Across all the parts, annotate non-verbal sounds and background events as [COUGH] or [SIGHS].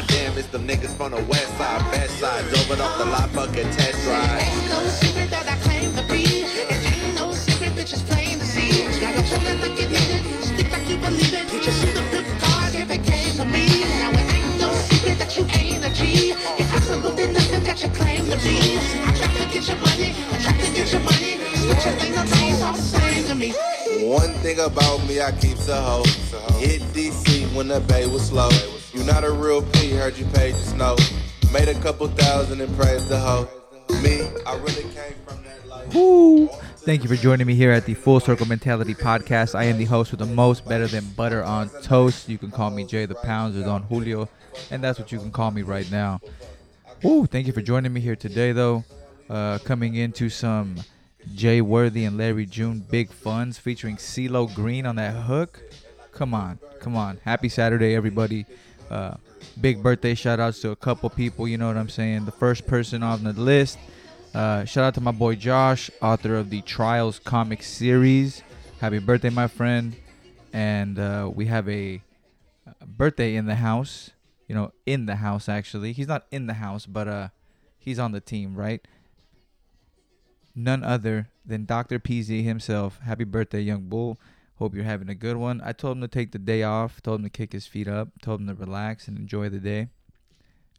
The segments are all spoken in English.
Damn, it's them niggas from the west side, best side. Drove it off the lot, fucking test drive. Ain't no secret that I claim to be. It ain't no secret, bitches plain to see. Got a bullet look at it, stick like you believe it. You should the flip card if it came to me. Now it ain't no secret that you ain't a G. It's absolutely nothing that you claim to be. I try to get your money, I try to get your money. Switch your lane, the lanes all the same to me. One thing about me, I keep a hoe. Hit DC when the bay was slow. You not a real P, heard you paid the snow. Made a couple thousand and praised the hoe. Me, I really came from that life. Woo! Thank you for joining me here at the Full Circle Mentality Podcast. I am the host with the most better than butter on toast. You can call me Jay the Pounds or Don Julio, and that's what you can call me right now. Woo! Thank you for joining me here today, though. Uh, coming into some Jay Worthy and Larry June big funds featuring CeeLo Green on that hook. Come on, come on. Happy Saturday, everybody. Uh, big birthday shout outs to a couple people, you know what I'm saying? The first person on the list, uh, shout out to my boy Josh, author of the Trials comic series. Happy birthday, my friend. And uh, we have a birthday in the house, you know, in the house actually. He's not in the house, but uh, he's on the team, right? none other than Dr. Peezy himself. Happy birthday, young bull. Hope you're having a good one. I told him to take the day off, told him to kick his feet up, told him to relax and enjoy the day.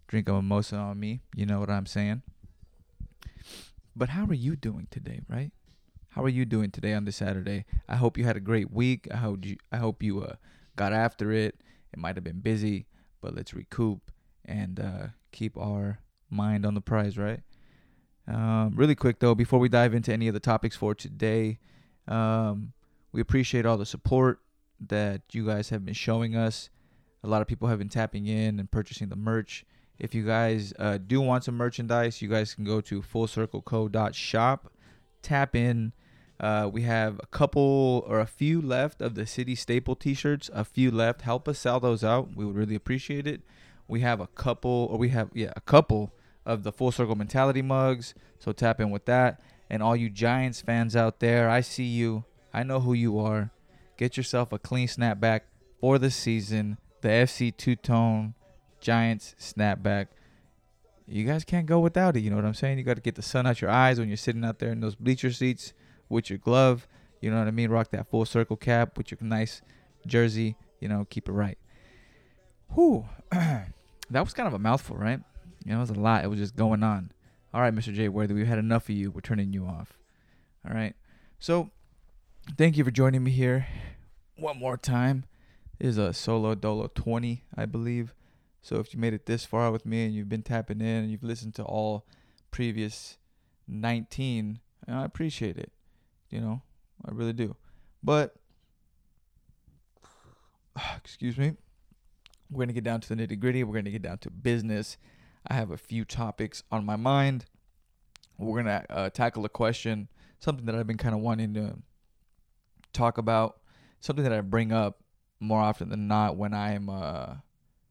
Drink a mimosa on me. You know what I'm saying? But how are you doing today, right? How are you doing today on this Saturday? I hope you had a great week. I hope you I hope you uh, got after it. It might have been busy, but let's recoup and uh, keep our mind on the prize, right? Um, really quick though, before we dive into any of the topics for today, um, we appreciate all the support that you guys have been showing us. A lot of people have been tapping in and purchasing the merch. If you guys uh, do want some merchandise, you guys can go to fullcircleco.shop, tap in. Uh, we have a couple or a few left of the city staple t-shirts. A few left. Help us sell those out. We would really appreciate it. We have a couple, or we have yeah, a couple of the full circle mentality mugs. So tap in with that. And all you Giants fans out there, I see you. I know who you are. Get yourself a clean snapback for the season. The FC two tone Giants snapback. You guys can't go without it. You know what I'm saying? You got to get the sun out your eyes when you're sitting out there in those bleacher seats with your glove. You know what I mean? Rock that full circle cap with your nice jersey. You know, keep it right. Whew. [CLEARS THROAT] that was kind of a mouthful, right? You know, it was a lot. It was just going on. All right, Mr. J. Worthy, we've had enough of you. We're turning you off. All right. So, thank you for joining me here one more time. This is a solo dolo 20, I believe. So, if you made it this far with me and you've been tapping in and you've listened to all previous 19, I appreciate it. You know, I really do. But, [SIGHS] excuse me, we're going to get down to the nitty gritty. We're going to get down to business. I have a few topics on my mind. We're going to uh, tackle a question, something that I've been kind of wanting to talk about, something that I bring up more often than not when I'm uh,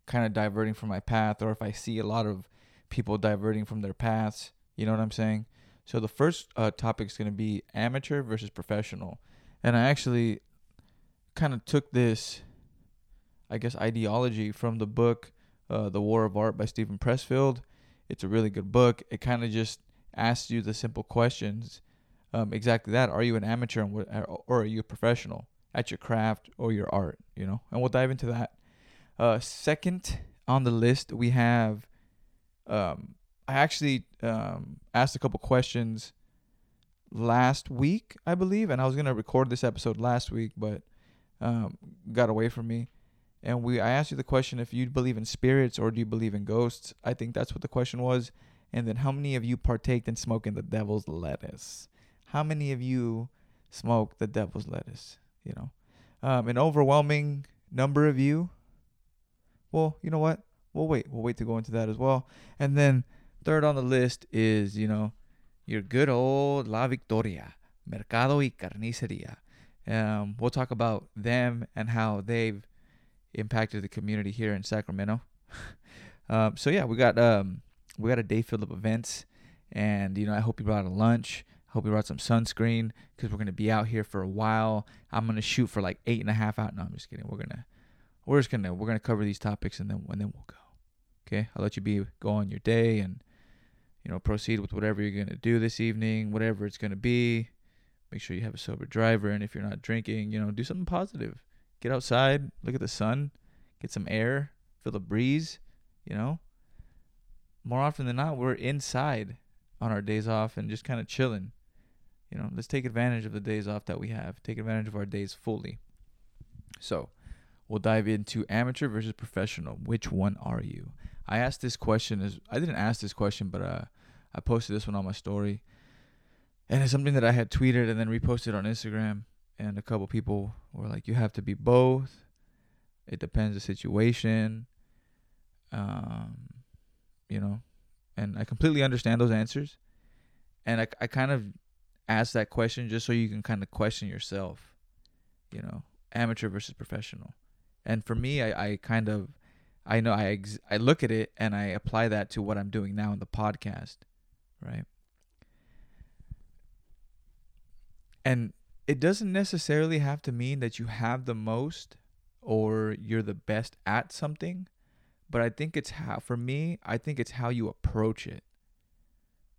kind of diverting from my path or if I see a lot of people diverting from their paths. You know what I'm saying? So the first uh, topic is going to be amateur versus professional. And I actually kind of took this, I guess, ideology from the book uh, The War of Art by Steven Pressfield. It's a really good book. It kind of just asks you the simple questions. Um, exactly that. Are you an amateur what- or are you a professional at your craft or your art? You know, and we'll dive into that. Uh, second on the list, we have. Um, I actually um, asked a couple questions last week, I believe, and I was gonna record this episode last week, but um, got away from me. And we, I asked you the question if you believe in spirits or do you believe in ghosts. I think that's what the question was. And then how many of you partaked in smoking the devil's lettuce? How many of you smoke the devil's lettuce? You know, um, an overwhelming number of you. Well, you know what? We'll wait. We'll wait to go into that as well. And then third on the list is, you know, your good old La Victoria, Mercado y Carniceria. Um, we'll talk about them and how they've impacted the community here in Sacramento. [LAUGHS] um, so yeah, we got um, we got a day filled of events, and you know I hope you brought a lunch. Hope you brought some sunscreen because we're gonna be out here for a while. I'm gonna shoot for like eight and a half out. No, I'm just kidding. We're gonna we're just gonna we're gonna cover these topics and then and then we'll go. Okay, I'll let you be go on your day and you know proceed with whatever you're gonna do this evening, whatever it's gonna be. Make sure you have a sober driver, and if you're not drinking, you know, do something positive. Get outside, look at the sun, get some air, feel the breeze. You know, more often than not, we're inside on our days off and just kind of chilling. You know, let's take advantage of the days off that we have. Take advantage of our days fully. So, we'll dive into amateur versus professional. Which one are you? I asked this question as I didn't ask this question, but uh, I posted this one on my story, and it's something that I had tweeted and then reposted on Instagram. And a couple people were like, "You have to be both. It depends the situation." Um, you know, and I completely understand those answers, and I I kind of ask that question just so you can kind of question yourself, you know, amateur versus professional. And for me, I, I kind of, I know I ex- I look at it and I apply that to what I'm doing now in the podcast, right? And it doesn't necessarily have to mean that you have the most or you're the best at something, but I think it's how for me, I think it's how you approach it.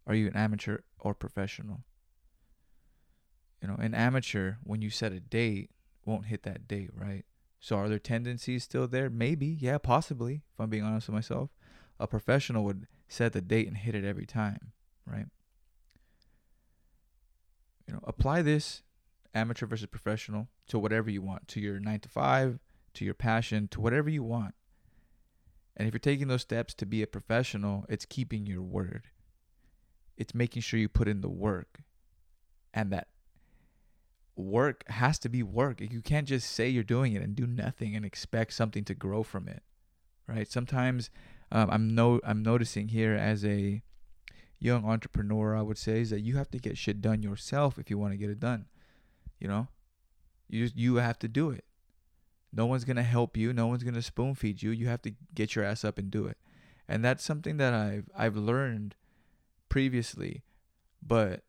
Are you an amateur or professional? You know, an amateur when you set a date won't hit that date, right? So are there tendencies still there? Maybe, yeah, possibly. If I'm being honest with myself, a professional would set the date and hit it every time, right? You know, apply this amateur versus professional to whatever you want, to your 9 to 5, to your passion, to whatever you want. And if you're taking those steps to be a professional, it's keeping your word. It's making sure you put in the work and that work has to be work. You can't just say you're doing it and do nothing and expect something to grow from it, right? Sometimes um, I'm no I'm noticing here as a young entrepreneur, I would say, is that you have to get shit done yourself if you want to get it done. You know, you you have to do it. No one's gonna help you. No one's gonna spoon feed you. You have to get your ass up and do it, and that's something that I've I've learned previously, but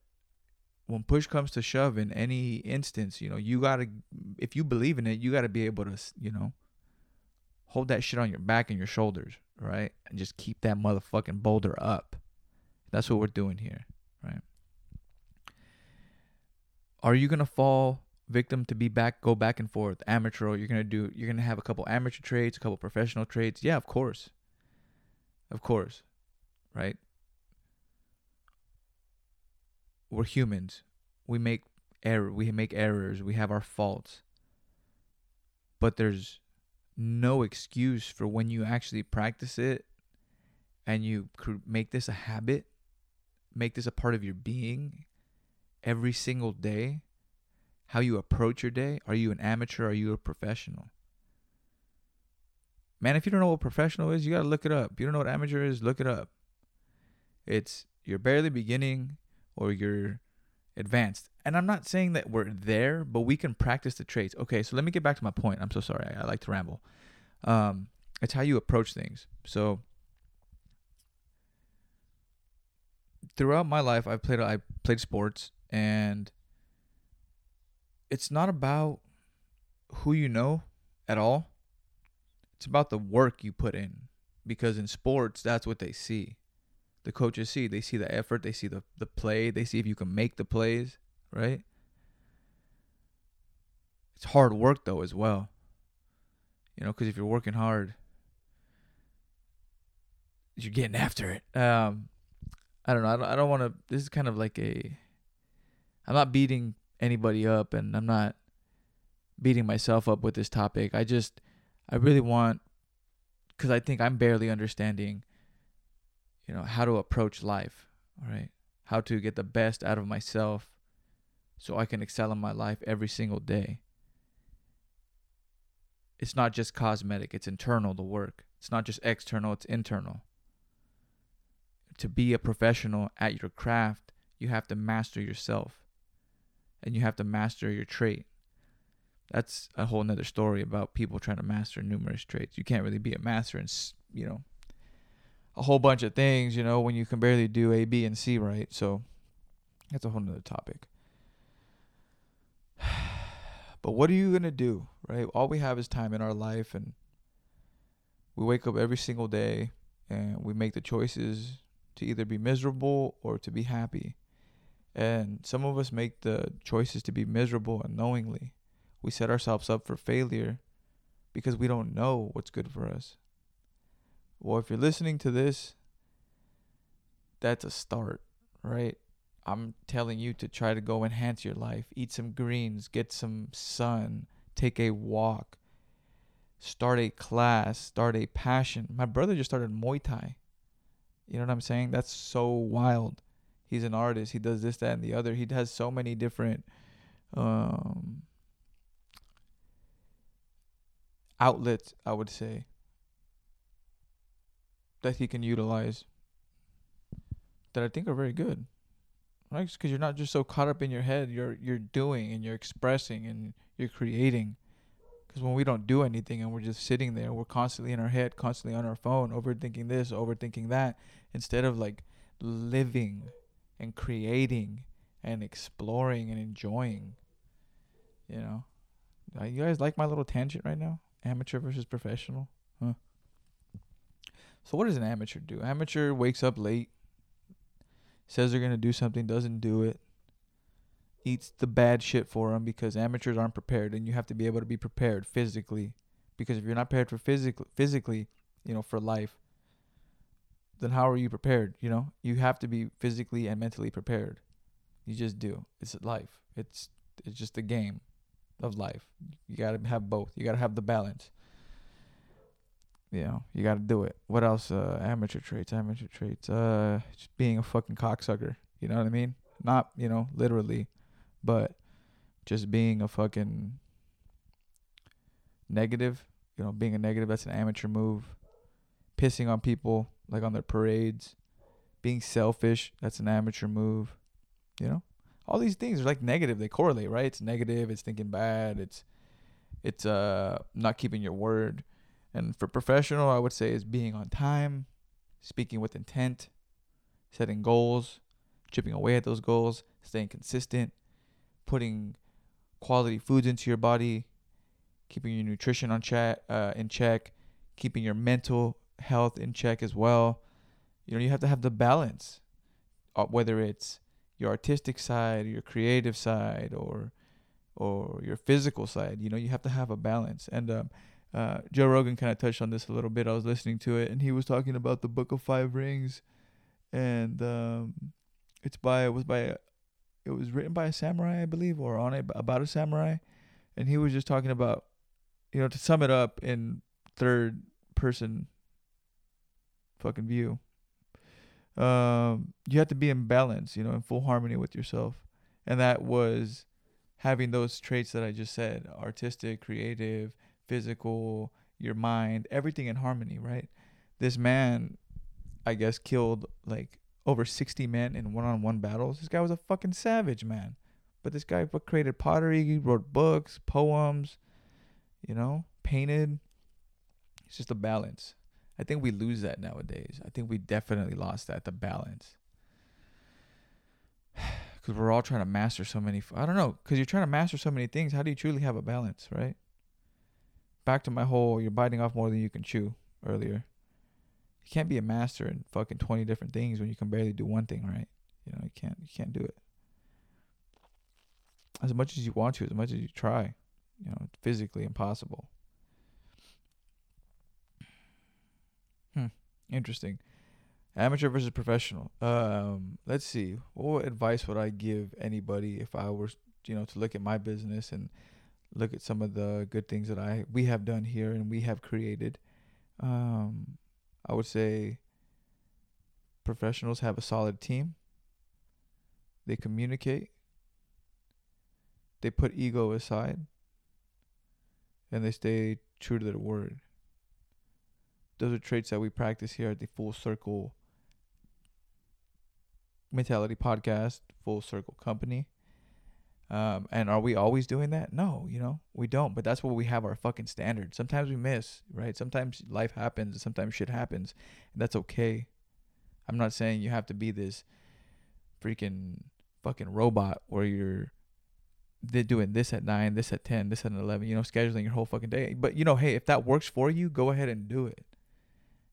when push comes to shove in any instance, you know, you gotta if you believe in it, you gotta be able to, you know, hold that shit on your back and your shoulders, right? And just keep that motherfucking boulder up. That's what we're doing here, right? Are you gonna fall victim to be back go back and forth amateur you're gonna do you're gonna have a couple amateur trades a couple professional trades yeah of course of course right we're humans. We make error. We make errors. We have our faults. But there's no excuse for when you actually practice it and you make this a habit, make this a part of your being every single day. How you approach your day. Are you an amateur? Are you a professional? Man, if you don't know what professional is, you got to look it up. If you don't know what amateur is, look it up. It's you're barely beginning or you're advanced. And I'm not saying that we're there, but we can practice the traits. Okay, so let me get back to my point. I'm so sorry. I, I like to ramble. Um, it's how you approach things. So throughout my life, I've played I played sports, and it's not about who you know at all. It's about the work you put in, because in sports, that's what they see the coaches see. They see the effort, they see the, the play, they see if you can make the plays, right? It's hard work though as well. You know, because if you're working hard, you're getting after it. Um, I don't know. I don't, I don't want to. This is kind of like a. I'm not beating anybody up, and I'm not beating myself up with this topic. I just, I really want, because I think I'm barely understanding you know, how to approach life, all right? How to get the best out of myself so I can excel in my life every single day. It's not just cosmetic, it's internal, the work. It's not just external, it's internal. To be a professional at your craft, you have to master yourself and you have to master your trait. That's a whole nother story about people trying to master numerous traits. You can't really be a master and, you know, a whole bunch of things, you know, when you can barely do A, B, and C right. So that's a whole nother topic. [SIGHS] But what are you going to do, right? All we have is time in our life, and we wake up every single day and we make the choices to either be miserable or to be happy. And some of us make the choices to be miserable unknowingly. We set ourselves up for failure because we don't know what's good for us. Well, if you're listening to this, that's a start, right? I'm telling you to try to go enhance your life. Eat some greens, get some sun, take a walk, start a class, start a passion. My brother just started Muay Thai. You know what I'm saying? That's so wild. He's an artist. He does this, that, and the other. He has so many different um, outlets, I would say, that he can utilize that I think are very good. Right? Because you're not just so caught up in your head. You're you're doing and you're expressing and you're creating. Because when we don't do anything and we're just sitting there, we're constantly in our head, constantly on our phone, overthinking this, overthinking that, instead of like living and creating and exploring and enjoying. You know, you guys like my little tangent right now? Amateur versus professional, huh? So what does an amateur do? Amateur wakes up late, says they're gonna do something, doesn't do it, eats the bad shit for them because amateurs aren't prepared, and you have to be able to be prepared physically, because if you're not prepared for physically, physically, you know, for life, then how are you prepared? You know, you have to be physically and mentally prepared. You just do. It's life. It's it's just a game of life. You gotta have both. You gotta have the balance. You know, you gotta do it. What else? Uh, amateur traits. Amateur traits. Uh, just being a fucking cocksucker. You know what I mean? Not you know literally, but just being a fucking negative. You know, being a negative. That's an amateur move. Pissing on people like on their parades. Being selfish. That's an amateur move. You know, all these things are like negative. They correlate, right? It's negative. It's thinking bad. It's it's uh not keeping your word. And for professional, I would say is being on time, speaking with intent, setting goals, chipping away at those goals, staying consistent, putting quality foods into your body, keeping your nutrition on check, uh, in check, keeping your mental health in check as well. You know, you have to have the balance, uh, whether it's your artistic side, your creative side, or or your physical side. You know, you have to have a balance. And um, uh, Joe Rogan kind of touched on this a little bit. I was listening to it, and he was talking about the Book of Five Rings, and um, it's by it was by it was written by a samurai, I believe, or on it about a samurai, and he was just talking about, you know, to sum it up in third person fucking view. Um, you have to be in balance, you know, in full harmony with yourself, and that was having those traits that I just said: artistic, creative, physical, your mind, everything in harmony, right? This man, I guess, killed like over 60 men in one-on-one battles. This guy was a fucking savage, man. But this guy created pottery, wrote books, poems, you know, painted. It's just a balance. I think we lose that nowadays. I think we definitely lost that, the balance. [SIGHS] Because we're all trying to master so many. I don't know. Because you're trying to master so many things. How do you truly have a balance, right? Back to my whole you're biting off more than you can chew earlier. You can't be a master in fucking 20 different things when you can barely do one thing right. You know, you can't you can't do it. As much as you want to, as much as you try, you know, it's physically impossible. Hmm. Interesting. Amateur versus professional. Um, let's see. What advice would I give anybody if I were, you know, to look at my business and look at some of the good things that I we have done here and we have created? Um, I would say professionals have a solid team. They communicate. They put ego aside. And they stay true to their word those are traits that we practice here at the Full Circle Mentality Podcast, Full Circle Company. Um, and are we always doing that? No, you know, we don't. But that's what we have our fucking standard. Sometimes we miss, right? Sometimes life happens, sometimes shit happens, and that's okay. I'm not saying you have to be this freaking fucking robot where you're doing this at nine, this at ten, this at eleven, you know, scheduling your whole fucking day. But you know, hey, if that works for you, go ahead and do it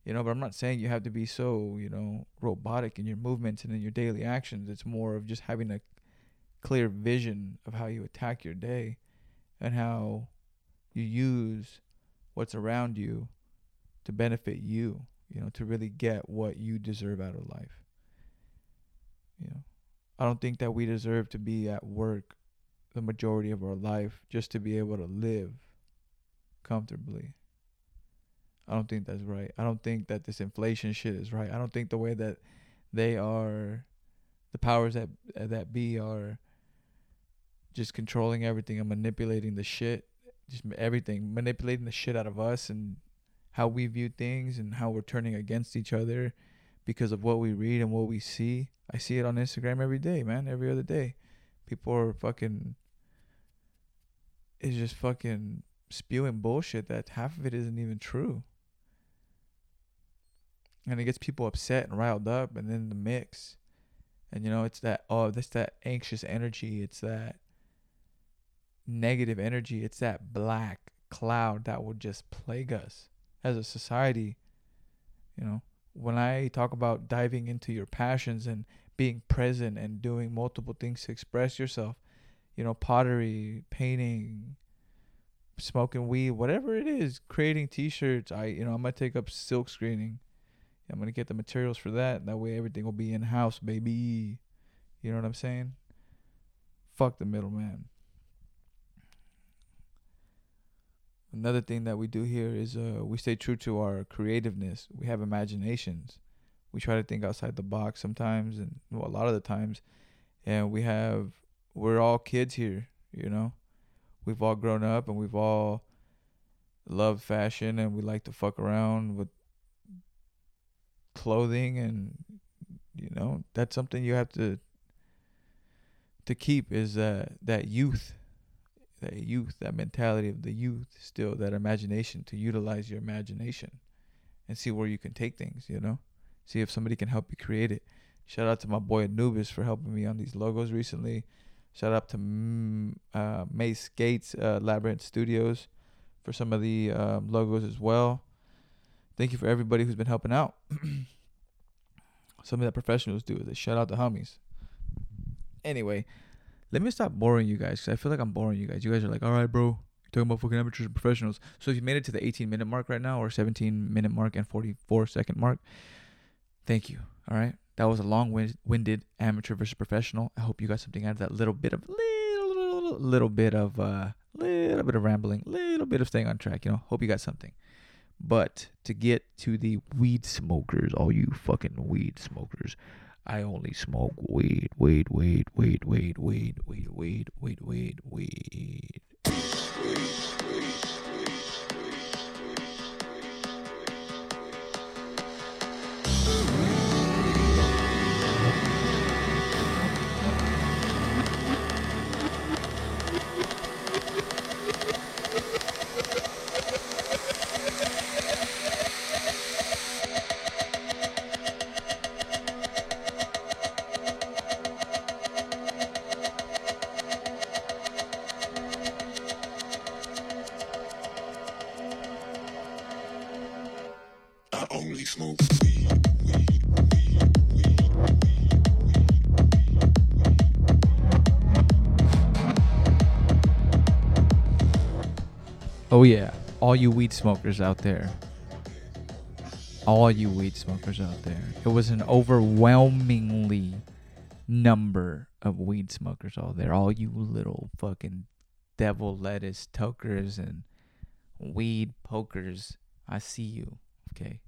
You know, but I'm not saying you have to be so, you know, robotic in your movements and in your daily actions. It's more of just having a clear vision of how you attack your day and how you use what's around you to benefit you, you know, to really get what you deserve out of life. You know, I don't think that we deserve to be at work the majority of our life just to be able to live comfortably. I don't think that's right. I don't think that this inflation shit is right. I don't think the way that they are, the powers that that be are just controlling everything and manipulating the shit, just everything, manipulating the shit out of us and how we view things and how we're turning against each other because of what we read and what we see. I see it on Instagram every day, man, every other day. People are fucking is just fucking spewing bullshit that half of it isn't even true and it gets people upset and riled up and then the mix and you know it's that oh that's that anxious energy it's that negative energy it's that black cloud that will just plague us as a society you know when i talk about diving into your passions and being present and doing multiple things to express yourself you know pottery painting smoking weed whatever it is creating t-shirts i you know i'm gonna take up silk screening I'm gonna get the materials for that. That way everything will be in house, baby. You know what I'm saying? Fuck the middleman. Another thing that we do here is uh, we stay true to our creativeness. We have imaginations. We try to think outside the box sometimes, and well, a lot of the times. And we have, we're all kids here, you know. We've all grown up, and we've all loved fashion, and we like to fuck around with clothing and you know that's something you have to to keep is uh, that youth that youth that mentality of the youth still that imagination to utilize your imagination and see where you can take things you know see if somebody can help you create it shout out to my boy anubis for helping me on these logos recently shout out to mm, uh, mace gates uh, labyrinth studios for some of the um, logos as well thank you for everybody who's been helping out. [CLEARS THROAT] Something that professionals do is they shout out the homies. Anyway, let me stop boring you guys because I feel like I'm boring you guys. You guys are like, all right, bro, talking about fucking amateurs and professionals. So if you made it to the 18 minute mark right now or 17 minute mark and 44 second mark, thank you. All right. That was a long winded amateur versus professional. I hope you got something out of that little bit of little, little, little bit of uh little bit of rambling, little bit of staying on track. You know, hope you got something. But to get to the weed smokers, all you fucking weed smokers, I only smoke weed, weed, weed, weed, weed, weed, weed, weed, weed, weed, weed. Oh yeah, all you weed smokers out there. All you weed smokers out there. It was an overwhelmingly number of weed smokers all there. All you little fucking devil lettuce tokers and weed pokers. I see you. Okay.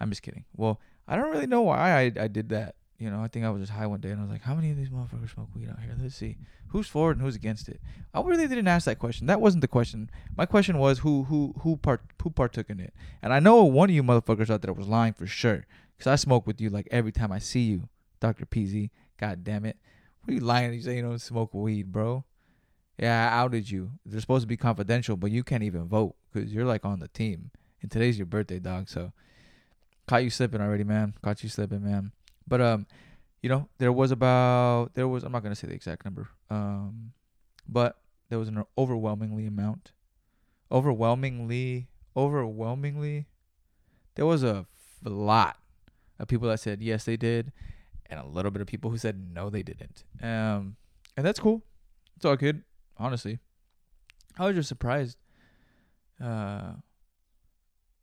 I'm just kidding. Well, I don't really know why I I did that. You know, I think I was just high one day and I was like, how many of these motherfuckers smoke weed out here? Let's see. Who's for it and who's against it? I really didn't ask that question. That wasn't the question. My question was who who who part who partook in it. And I know one of you motherfuckers out there was lying for sure. Cause I smoke with you like every time I see you, Dr. Peezy. God damn it. What are you lying? You say you don't smoke weed, bro. Yeah, I outed you. They're supposed to be confidential, but you can't even vote because you're like on the team. And today's your birthday, dog. So caught you slipping already, man. Caught you slipping, man. But um, you know, there was about there was I'm not gonna say the exact number. Um, but there was an overwhelmingly amount, overwhelmingly, overwhelmingly, there was a lot of people that said yes they did, and a little bit of people who said no they didn't. Um, and that's cool. It's all good, honestly. I was just surprised. Uh,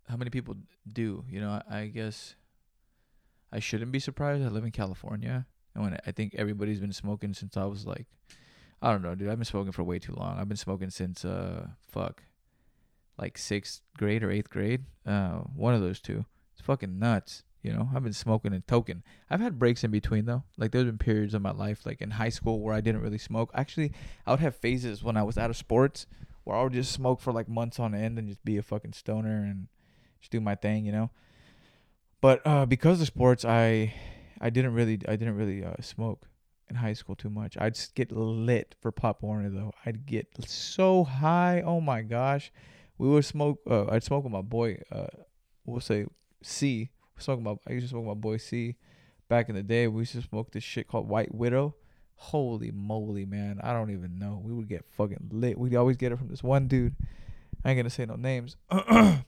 how many people do? You know, I, guess I shouldn't be surprised. I live in California, and when I think everybody's been smoking since I was like, I don't know, dude. I've been smoking for way too long. I've been smoking since uh, fuck, like sixth grade or eighth grade. Uh, one of those two. It's fucking nuts. You know, I've been smoking and token. I've had breaks in between though. Like there's been periods of my life, like in high school, where I didn't really smoke. Actually, I would have phases when I was out of sports where I would just smoke for like months on end and just be a fucking stoner and just do my thing, you know. But uh, because of sports, I I didn't really I didn't really uh, smoke in high school too much. I'd get lit for Pop Warner though. I'd get so high. Oh my gosh, we would smoke. Uh, I'd smoke with my boy. Uh, we'll say C. Smoke my. I used to smoke with my boy C. Back in the day, we used to smoke this shit called White Widow. Holy moly, man! I don't even know. We would get fucking lit. We'd always get it from this one dude. I ain't gonna say no names. [CLEARS THROAT]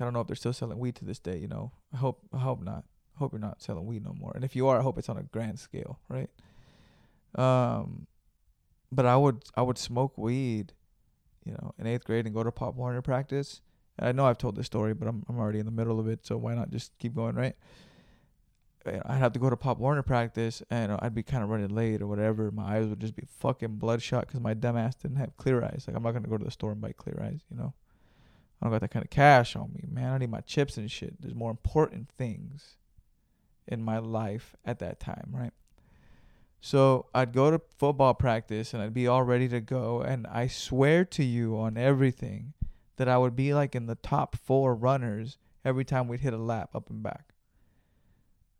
I don't know if they're still selling weed to this day. You know, I hope. I hope not. I hope you're not selling weed no more. And if you are, I hope it's on a grand scale, right? Um, but I would I would smoke weed, you know, in eighth grade and go to Pop Warner practice. And I know I've told this story, but I'm I'm already in the middle of it, so why not just keep going, right? I'd have to go to Pop Warner practice, and I'd be kind of running late or whatever. My eyes would just be fucking bloodshot because my dumb ass didn't have clear eyes. Like I'm not gonna go to the store and buy clear eyes, you know. I don't got that kind of cash on me, man. I need my chips and shit. There's more important things in my life at that time, right? So I'd go to football practice and I'd be all ready to go. And I swear to you on everything that I would be like in the top four runners every time we'd hit a lap up and back.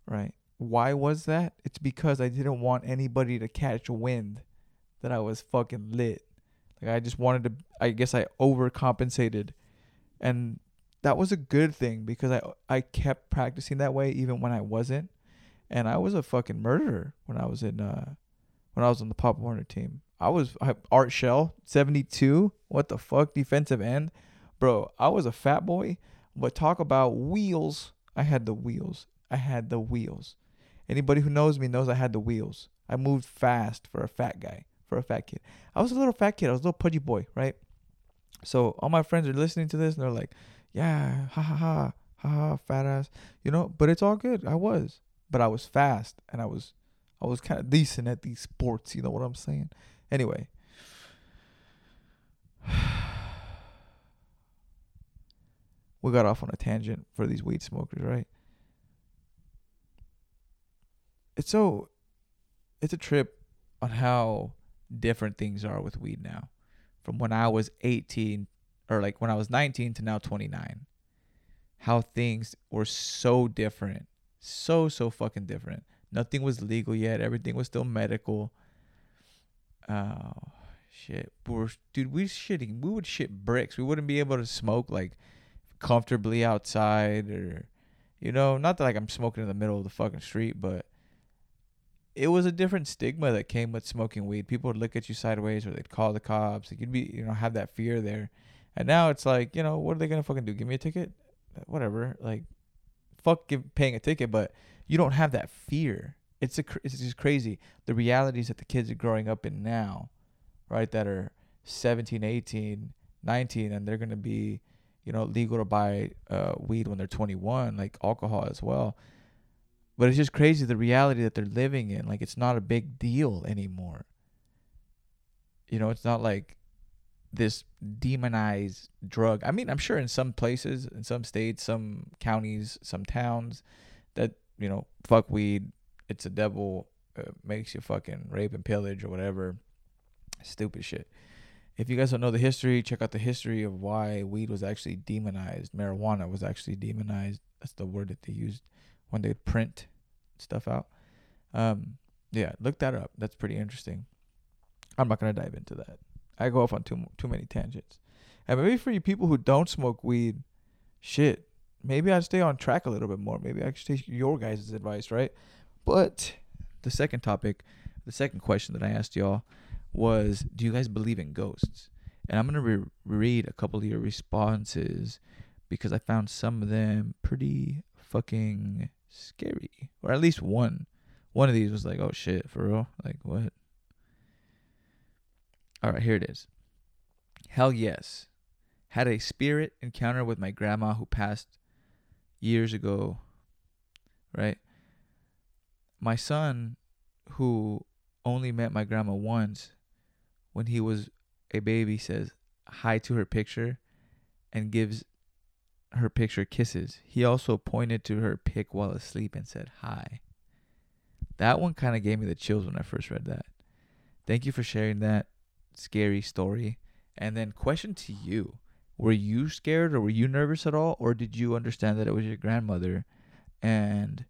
Right? Why was that? It's because I didn't want anybody to catch wind that I was fucking lit. Like I just wanted to I guess I overcompensated and that was a good thing because I I kept practicing that way even when I wasn't, and I was a fucking murderer when I was in uh when I was on the Pop Warner team. I was I, Art Shell seventy two. What the fuck defensive end, bro? I was a fat boy, but talk about wheels. I had the wheels. I had the wheels. Anybody who knows me knows I had the wheels. I moved fast for a fat guy, for a fat kid. I was a little fat kid. I was a little pudgy boy, right? So all my friends are listening to this and they're like, yeah, ha ha ha, ha ha, fat ass, you know. But it's all good. I was, but I was fast and I was, I was kind of decent at these sports. You know what I'm saying? Anyway. [SIGHS] We got off on a tangent for these weed smokers, right? It's so, it's a trip on how different things are with weed now, from when I was 18 or like when I was 19 to now 29. How things were so different. So, so fucking different. Nothing was legal yet. Everything was still medical. Oh, shit. We're, dude, we shitting. We would shit bricks. We wouldn't be able to smoke like comfortably outside or, you know, not that like I'm smoking in the middle of the fucking street, but it was a different stigma that came with smoking weed. People would look at you sideways or they'd call the cops. Like you'd be, you know, have that fear there. And now it's like, you know, what are they gonna fucking do? Give me a ticket? Whatever. Like, fuck give, paying a ticket, but you don't have that fear. It's a, it's just crazy. The realities that the kids are growing up in now, right? That are 17, 18, 19, and they're gonna be, you know, legal to buy uh, weed when they're 21, like alcohol as well. But it's just crazy the reality that they're living in. Like, it's not a big deal anymore. You know, it's not like this demonized drug. I mean, I'm sure in some places, in some states, some counties, some towns, that you know, fuck weed, it's a devil, uh, makes you fucking rape and pillage or whatever, stupid shit. If you guys don't know the history, check out the history of why weed was actually demonized. Marijuana was actually demonized. That's the word that they used when they'd print stuff out. Um, yeah, look that up. That's pretty interesting. I'm not gonna dive into that. I go off on too too many tangents. And maybe for you people who don't smoke weed, shit, maybe I'd stay on track a little bit more. Maybe I should take your guys' advice, right? But the second topic, the second question that I asked y'all was, do you guys believe in ghosts? And I'm gonna re- read a couple of your responses because I found some of them pretty fucking scary, or at least one. One of these was like, oh shit, for real? Like what? All right, here it is. Hell yes. Had a spirit encounter with my grandma who passed years ago. Right? My son, who only met my grandma once when he was a baby, says hi to her picture and gives her picture kisses. He also pointed to her pic while asleep and said hi. That one kind of gave me the chills when I first read that. Thank you for sharing that scary story. And then, question to you Were you scared or were you nervous at all? Or did you understand that it was your grandmother and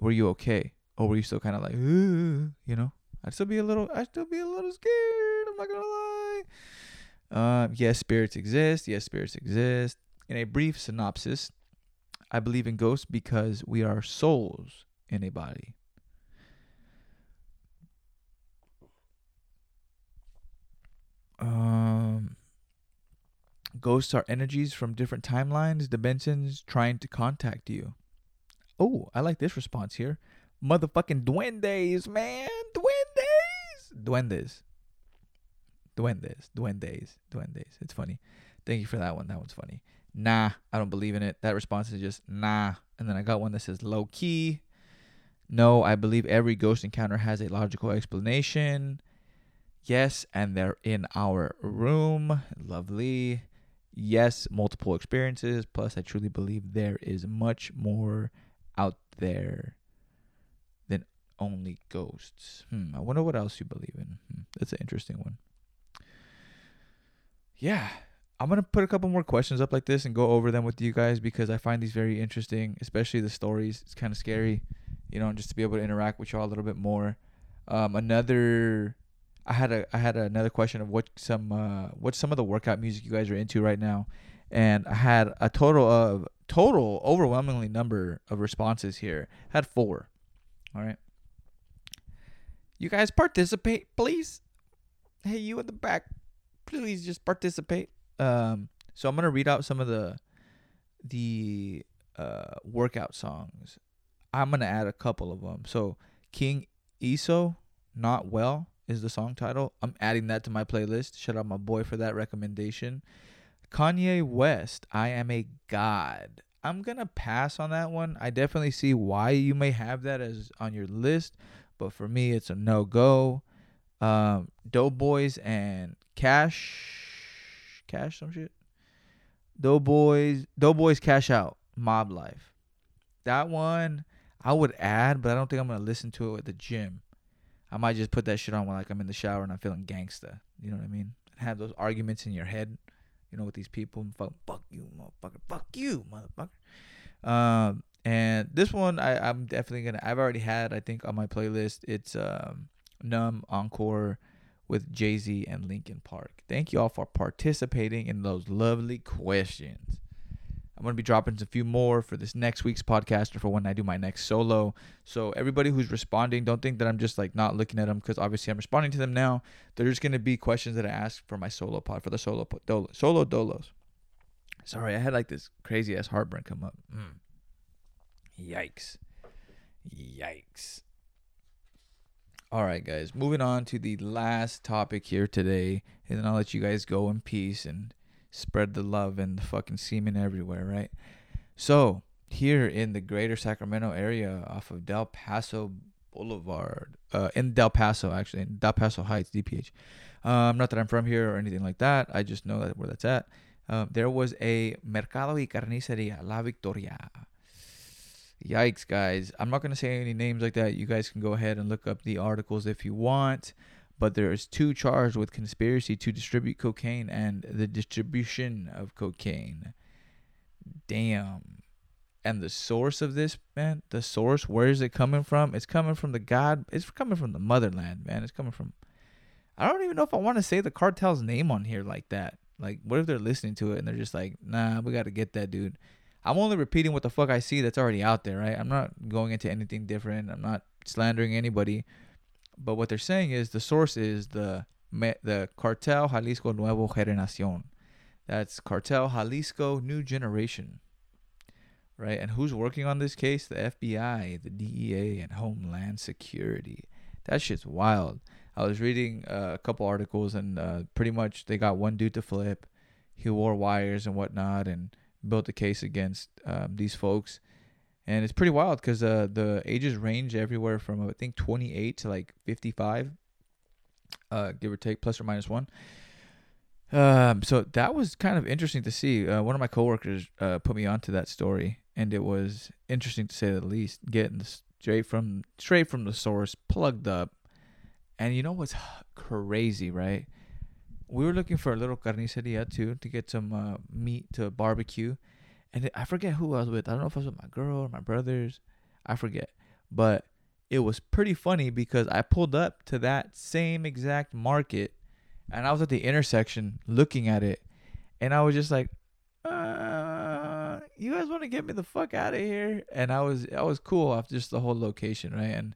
were you okay? Or were you still kind of like, you know? I'd still be a little, I'd still be a little scared. I'm not gonna lie. Um, yes, spirits exist. Yes, spirits exist. In a brief synopsis, I believe in ghosts because we are souls in a body. Um, ghosts are energies from different timelines, dimensions trying to contact you. Oh, I like this response here. Motherfucking duendes, man. Duendes. Duendes. Duendes. Duendes. Duendes. It's funny. Thank you for that one. That one's funny. Nah, I don't believe in it. That response is just nah. And then I got one that says low key. No, I believe every ghost encounter has a logical explanation. Yes, and they're in our room. Lovely. Yes, multiple experiences. Plus, I truly believe there is much more out there than only ghosts. Hmm, I wonder what else you believe in. Hmm, that's an interesting one. Yeah, I'm gonna put a couple more questions up like this and go over them with you guys because I find these very interesting, especially the stories. It's kind of scary, you know, just to be able to interact with y'all a little bit more. Um, another, I had a I had another question of what some uh, what some of the workout music you guys are into right now, and I had a total of total overwhelmingly number of responses here. Had four. All right. You guys participate, please. Hey, you at the back, please just participate. Um, so I'm gonna read out some of the the uh, workout songs. I'm gonna add a couple of them. So King Iso, not well is the song title. I'm adding that to my playlist. Shout out my boy for that recommendation. Kanye West, I am a god. I'm gonna pass on that one. I definitely see why you may have that as on your list, but for me, it's a no go. Um, Doughboys and Cash, Cash, some shit. Doughboys, Doughboys, Cash Out, Mob Life. That one I would add, but I don't think I'm gonna listen to it at the gym. I might just put that shit on when like I'm in the shower and I'm feeling gangsta. You know what I mean? And have those arguments in your head, you know, with these people. Fuck, fuck you, motherfucker. Fuck you, motherfucker. Um, and this one I, I'm definitely gonna. I've already had. I think on my playlist. It's um, Numb Encore with Jay Z and Linkin Park. Thank you all for participating in those lovely questions. I'm going to be dropping a few more for this next week's podcast or for when I do my next solo. So everybody who's responding, don't think that I'm just like not looking at them because obviously I'm responding to them now. There's going to be questions that I ask for my solo pod for the solo dolo, solo dolos. Sorry, I had like this crazy ass heartburn come up. Mm. Yikes. Yikes. All right, guys. Moving on to the last topic here today, and then I'll let you guys go in peace and spread the love and the fucking semen everywhere, right? So, here in the greater Sacramento area off of Del Paso Boulevard, uh, in Del Paso, actually, in Del Paso Heights, DPH. Um, not that I'm from here or anything like that. I just know that where that's at. Um, there was a Mercado y Carniceria La Victoria. Yikes, guys. I'm not going to say any names like that. You guys can go ahead and look up the articles if you want but there is two charged with conspiracy to distribute cocaine and the distribution of cocaine. Damn. And the source of this, man, the source, where is it coming from? It's coming from the God, it's coming from the motherland, man. It's coming from I don't even know if I want to say the cartel's name on here like that. Like, what if they're listening to it and they're just like, nah, we got to get that dude. I'm only repeating what the fuck I see that's already out there, right? I'm not going into anything different. I'm not slandering anybody. But what they're saying is the source is the the Cartel Jalisco Nuevo Generacion. That's Cartel Jalisco New Generation. Right? And who's working on this case? The FBI, the DEA, and Homeland Security. That shit's wild. I was reading uh, a couple articles, and uh, pretty much they got one dude to flip. He wore wires and whatnot, and built a case against um, these folks. And it's pretty wild because uh, the ages range everywhere from I think 28 to like 55, uh, give or take, plus or minus one. Um, so that was kind of interesting to see. Uh, one of my coworkers uh, put me onto that story, and it was interesting to say the least. Getting straight from straight from the source, plugged up, and you know what's crazy, right? We were looking for a little carniceria too to get some uh, meat to barbecue, and I forget who I was with. I don't know if I was with my girl or my brothers. I forget, but it was pretty funny because I pulled up to that same exact market and I was at the intersection looking at it, and I was just like, uh, "You guys want to get me the fuck out of here?" And I was I was cool off just the whole location, right? And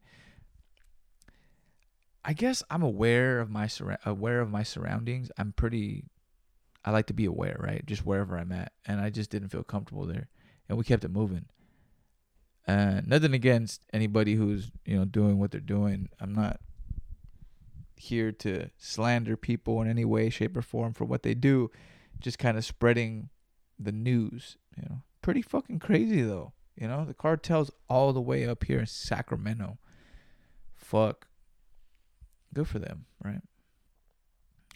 I guess I'm aware of my aware of my surroundings. I'm pretty. I like to be aware, right? Just wherever I'm at, and I just didn't feel comfortable there, and we kept it moving. And nothing against anybody who's you know doing what they're doing. I'm not here to slander people in any way, shape, or form for what they do. Just kind of spreading the news. You know, pretty fucking crazy though. You know, the cartel's all the way up here in Sacramento. Fuck. Good for them, right?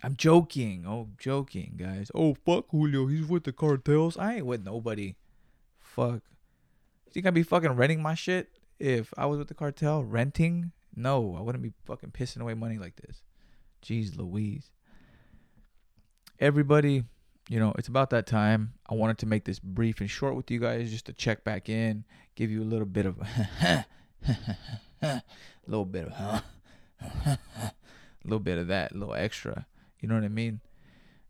I'm joking. Oh, joking, guys. Oh, fuck Julio. He's with the cartels. I ain't with nobody. Fuck. You think I'd be fucking renting my shit if I was with the cartel? Renting? No, I wouldn't be fucking pissing away money like this. Jeez Louise. Everybody, you know, it's about that time. I wanted to make this brief and short with you guys just to check back in, give you a little bit of [LAUGHS] a little bit of huh [LAUGHS] a little bit of that, a little extra. You know what I mean?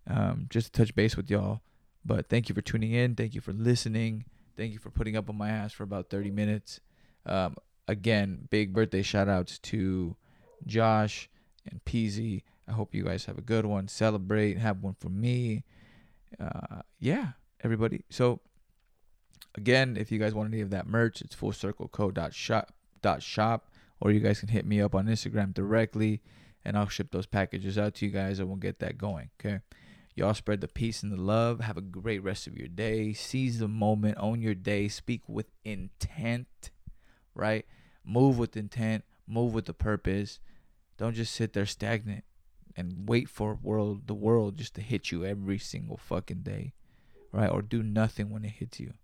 Um, just to touch base with y'all. But thank you for tuning in. Thank you for listening. Thank you for putting up on my ass for about 30 minutes. Um, again, big birthday shout outs to Josh and Peezy. I hope you guys have a good one. Celebrate. Have one for me. Uh, yeah, everybody. So again, if you guys want any of that merch, it's fullcircleco.shop dot shop, or you guys can hit me up on Instagram directly, and I'll ship those packages out to you guys, and we'll get that going. Okay. Y'all spread the peace and the love. Have a great rest of your day. Seize the moment. Own your day. Speak with intent right? Move with intent, move with the purpose. Don't just sit there stagnant and wait for world the world just to hit you every single fucking day, right? Or do nothing when it hits you.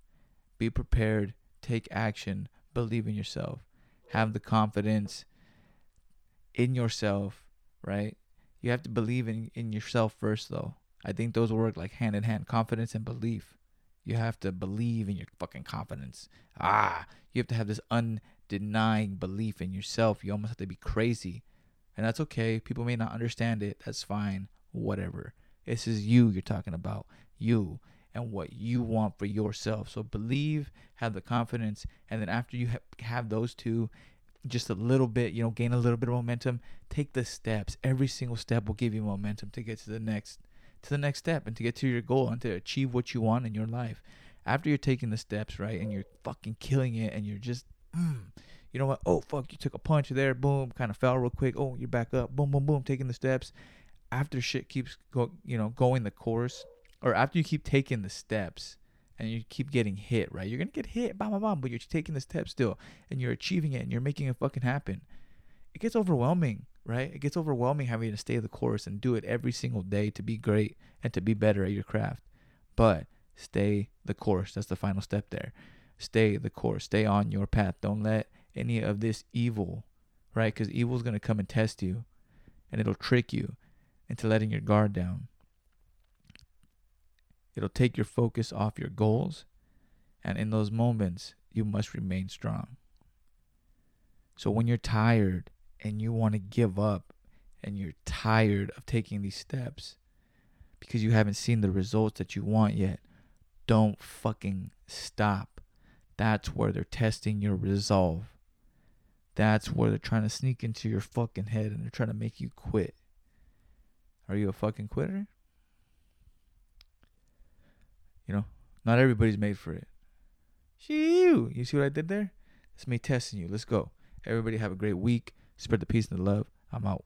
Be prepared, take action, believe in yourself. Have the confidence in yourself, right? You have to believe in, in yourself first though. I think those work like hand in hand, confidence and belief. You have to believe in your fucking confidence. Ah, you have to have this undenying belief in yourself. You almost have to be crazy. And that's okay. People may not understand it. That's fine. Whatever. This is you you're talking about. You and what you want for yourself. So believe, have the confidence, and then after you have those two, just a little bit, you know, gain a little bit of momentum, take the steps. Every single step will give you momentum to get to the next to the next step and to get to your goal and to achieve what you want in your life. After you're taking the steps, right, and you're fucking killing it and you're just, mm, you know what? Oh, fuck, you took a punch there, boom, kind of fell real quick. Oh, you're back up, boom, boom, boom, taking the steps. After shit keeps go, you know, going the course, or after you keep taking the steps and you keep getting hit, right? You're gonna get hit, bam, bam, bam, but you're taking the steps still and you're achieving it and you're making it fucking happen. It gets overwhelming right? It gets overwhelming having to stay the course and do it every single day to be great and to be better at your craft. But stay the course. That's the final step there. Stay the course. Stay on your path. Don't let any of this evil, right? Because evil is to come and test you and it'll trick you into letting your guard down. It'll take your focus off your goals. And in those moments, you must remain strong. So when you're tired and you want to give up and you're tired of taking these steps because you haven't seen the results that you want yet, don't fucking stop. That's where they're testing your resolve. That's where they're trying to sneak into your fucking head and they're trying to make you quit. Are you a fucking quitter? You know, not everybody's made for it. Shoo! You see what I did there? It's me testing you. Let's go. Everybody have a great week. Spread the peace and the love. I'm out.